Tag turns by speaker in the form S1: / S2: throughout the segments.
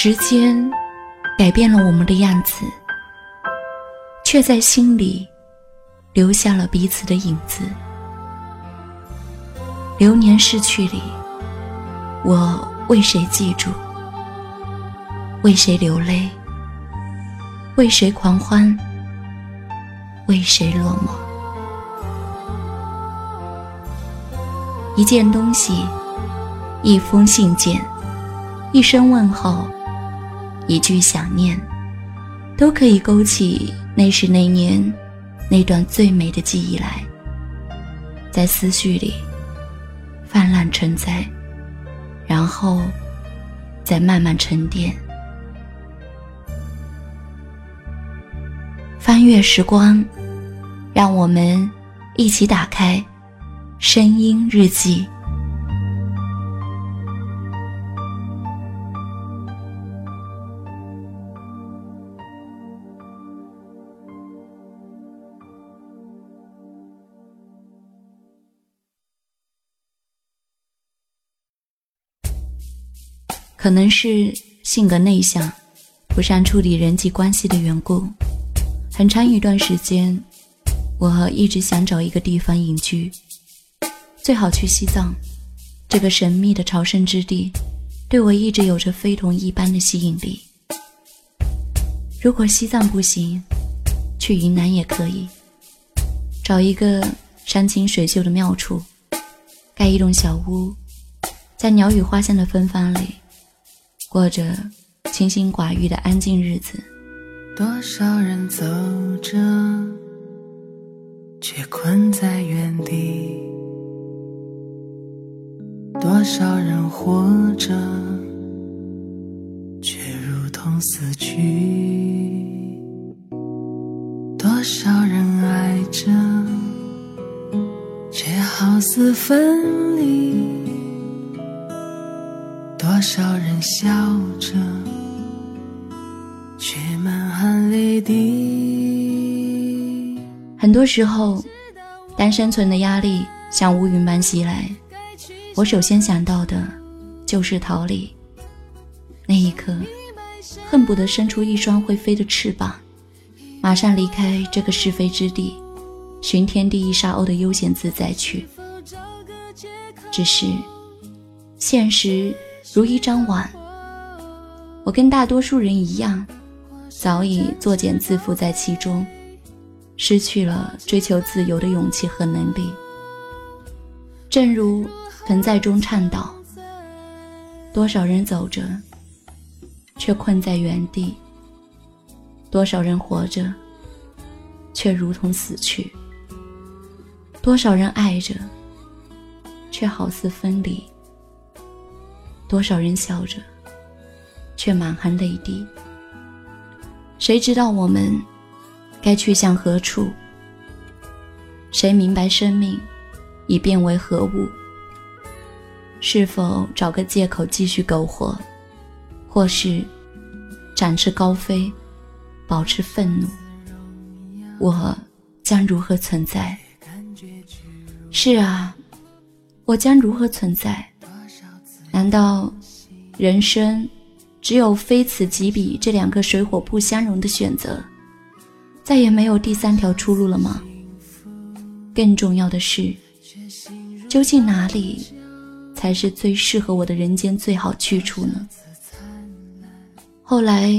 S1: 时间改变了我们的样子，却在心里留下了彼此的影子。流年逝去里，我为谁记住？为谁流泪？为谁狂欢？为谁落寞？一件东西，一封信件，一声问候，一句想念，都可以勾起那时那年那段最美的记忆来，在思绪里泛滥成灾，然后再慢慢沉淀。翻阅时光，让我们一起打开声音日记。可能是性格内向，不善处理人际关系的缘故。很长一段时间，我一直想找一个地方隐居，最好去西藏。这个神秘的朝圣之地，对我一直有着非同一般的吸引力。如果西藏不行，去云南也可以，找一个山清水秀的妙处，盖一栋小屋，在鸟语花香的芬芳里，过着清心寡欲的安静日子。
S2: 多少人走着，却困在原地；多少人活着，却如同死去；多少人爱着，却好似分离；多少人笑着。
S1: 却满含泪滴很多时候，当生存的压力像乌云般袭来，我首先想到的，就是逃离。那一刻，恨不得伸出一双会飞的翅膀，马上离开这个是非之地，寻天地一沙鸥的悠闲自在去。只是，现实如一张网，我跟大多数人一样。早已作茧自缚在其中，失去了追求自由的勇气和能力。正如盆在中倡导：多少人走着，却困在原地；多少人活着，却如同死去；多少人爱着，却好似分离；多少人笑着，却满含泪滴。谁知道我们该去向何处？谁明白生命已变为何物？是否找个借口继续苟活，或是展翅高飞，保持愤怒？我将如何存在？是啊，我将如何存在？难道人生？只有非此即彼这两个水火不相容的选择，再也没有第三条出路了吗？更重要的是，究竟哪里才是最适合我的人间最好去处呢？后来，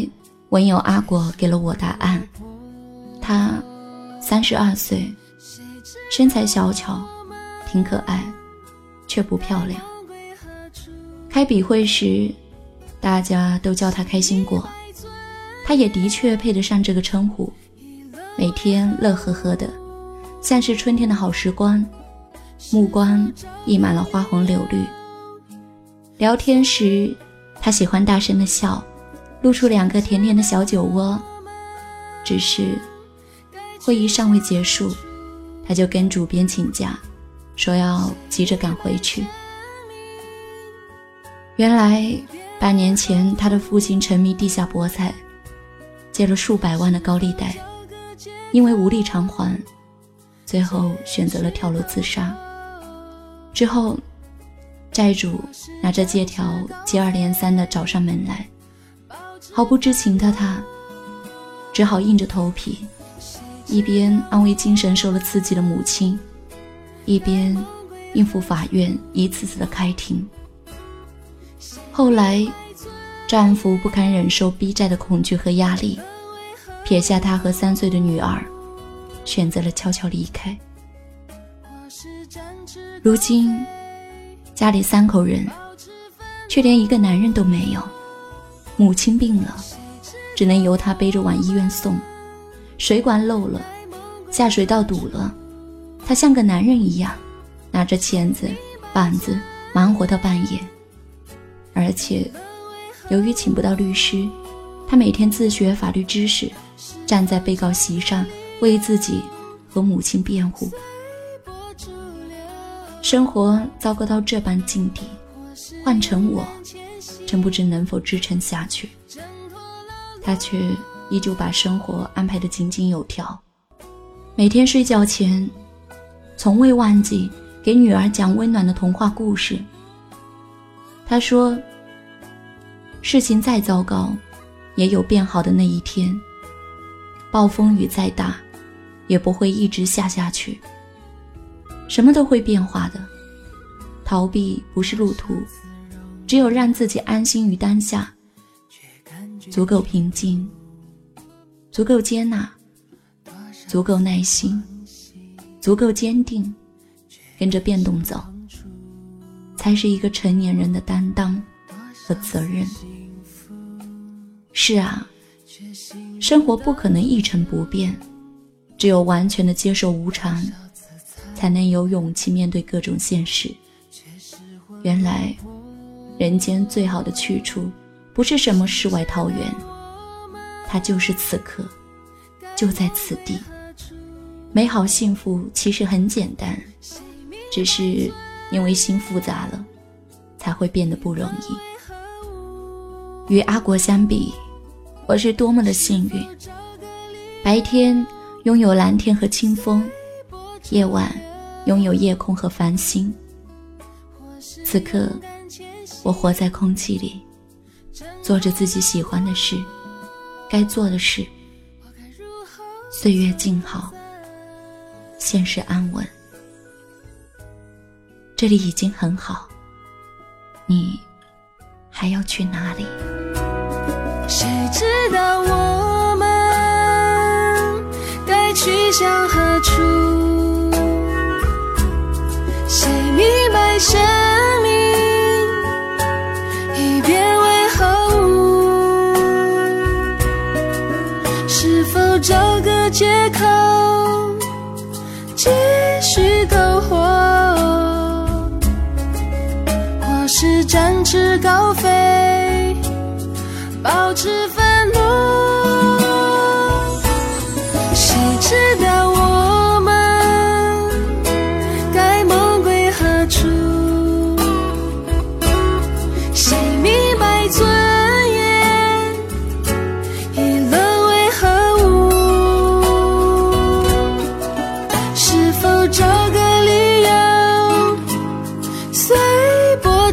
S1: 文友阿果给了我答案。他三十二岁，身材小巧，挺可爱，却不漂亮。开笔会时。大家都叫他开心果，他也的确配得上这个称呼。每天乐呵呵的，像是春天的好时光，目光溢满了花红柳绿。聊天时，他喜欢大声的笑，露出两个甜甜的小酒窝。只是会议尚未结束，他就跟主编请假，说要急着赶回去。原来。半年前，他的父亲沉迷地下博彩，借了数百万的高利贷，因为无力偿还，最后选择了跳楼自杀。之后，债主拿着借条接二连三的找上门来，毫不知情的他，只好硬着头皮，一边安慰精神受了刺激的母亲，一边应付法院一次次的开庭。后来，丈夫不堪忍受逼债的恐惧和压力，撇下她和三岁的女儿，选择了悄悄离开。如今，家里三口人，却连一个男人都没有。母亲病了，只能由他背着往医院送；水管漏了，下水道堵了，他像个男人一样，拿着钳子、板子，忙活到半夜。而且，由于请不到律师，他每天自学法律知识，站在被告席上为自己和母亲辩护。生活糟糕到这般境地，换成我，真不知能否支撑下去。他却依旧把生活安排得井井有条，每天睡觉前，从未忘记给女儿讲温暖的童话故事。他说。事情再糟糕，也有变好的那一天。暴风雨再大，也不会一直下下去。什么都会变化的，逃避不是路途，只有让自己安心于当下，足够平静，足够接纳，足够耐心，足够坚定，跟着变动走，才是一个成年人的担当。和责任。是啊，生活不可能一成不变，只有完全的接受无常，才能有勇气面对各种现实。原来，人间最好的去处，不是什么世外桃源，它就是此刻，就在此地。美好幸福其实很简单，只是因为心复杂了，才会变得不容易。与阿国相比，我是多么的幸运！白天拥有蓝天和清风，夜晚拥有夜空和繁星。此刻，我活在空气里，做着自己喜欢的事，该做的事。岁月静好，现实安稳，这里已经很好。你还要去哪里？
S2: 谁知道我们该去向何处？谁明白生命已变为何物？是否找个借口展翅高飞？保持愤怒，谁知道我们该梦归何处？谁明白尊严已沦为何物？是否找个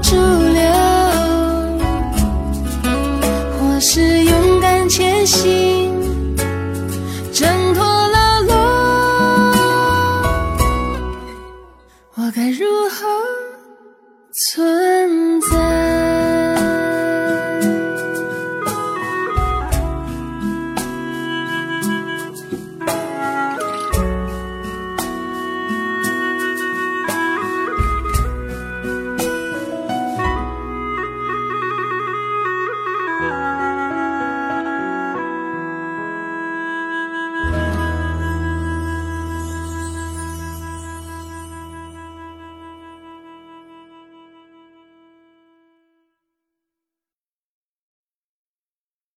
S2: 驻留，或？是勇敢前行，挣脱牢笼，我该如何存？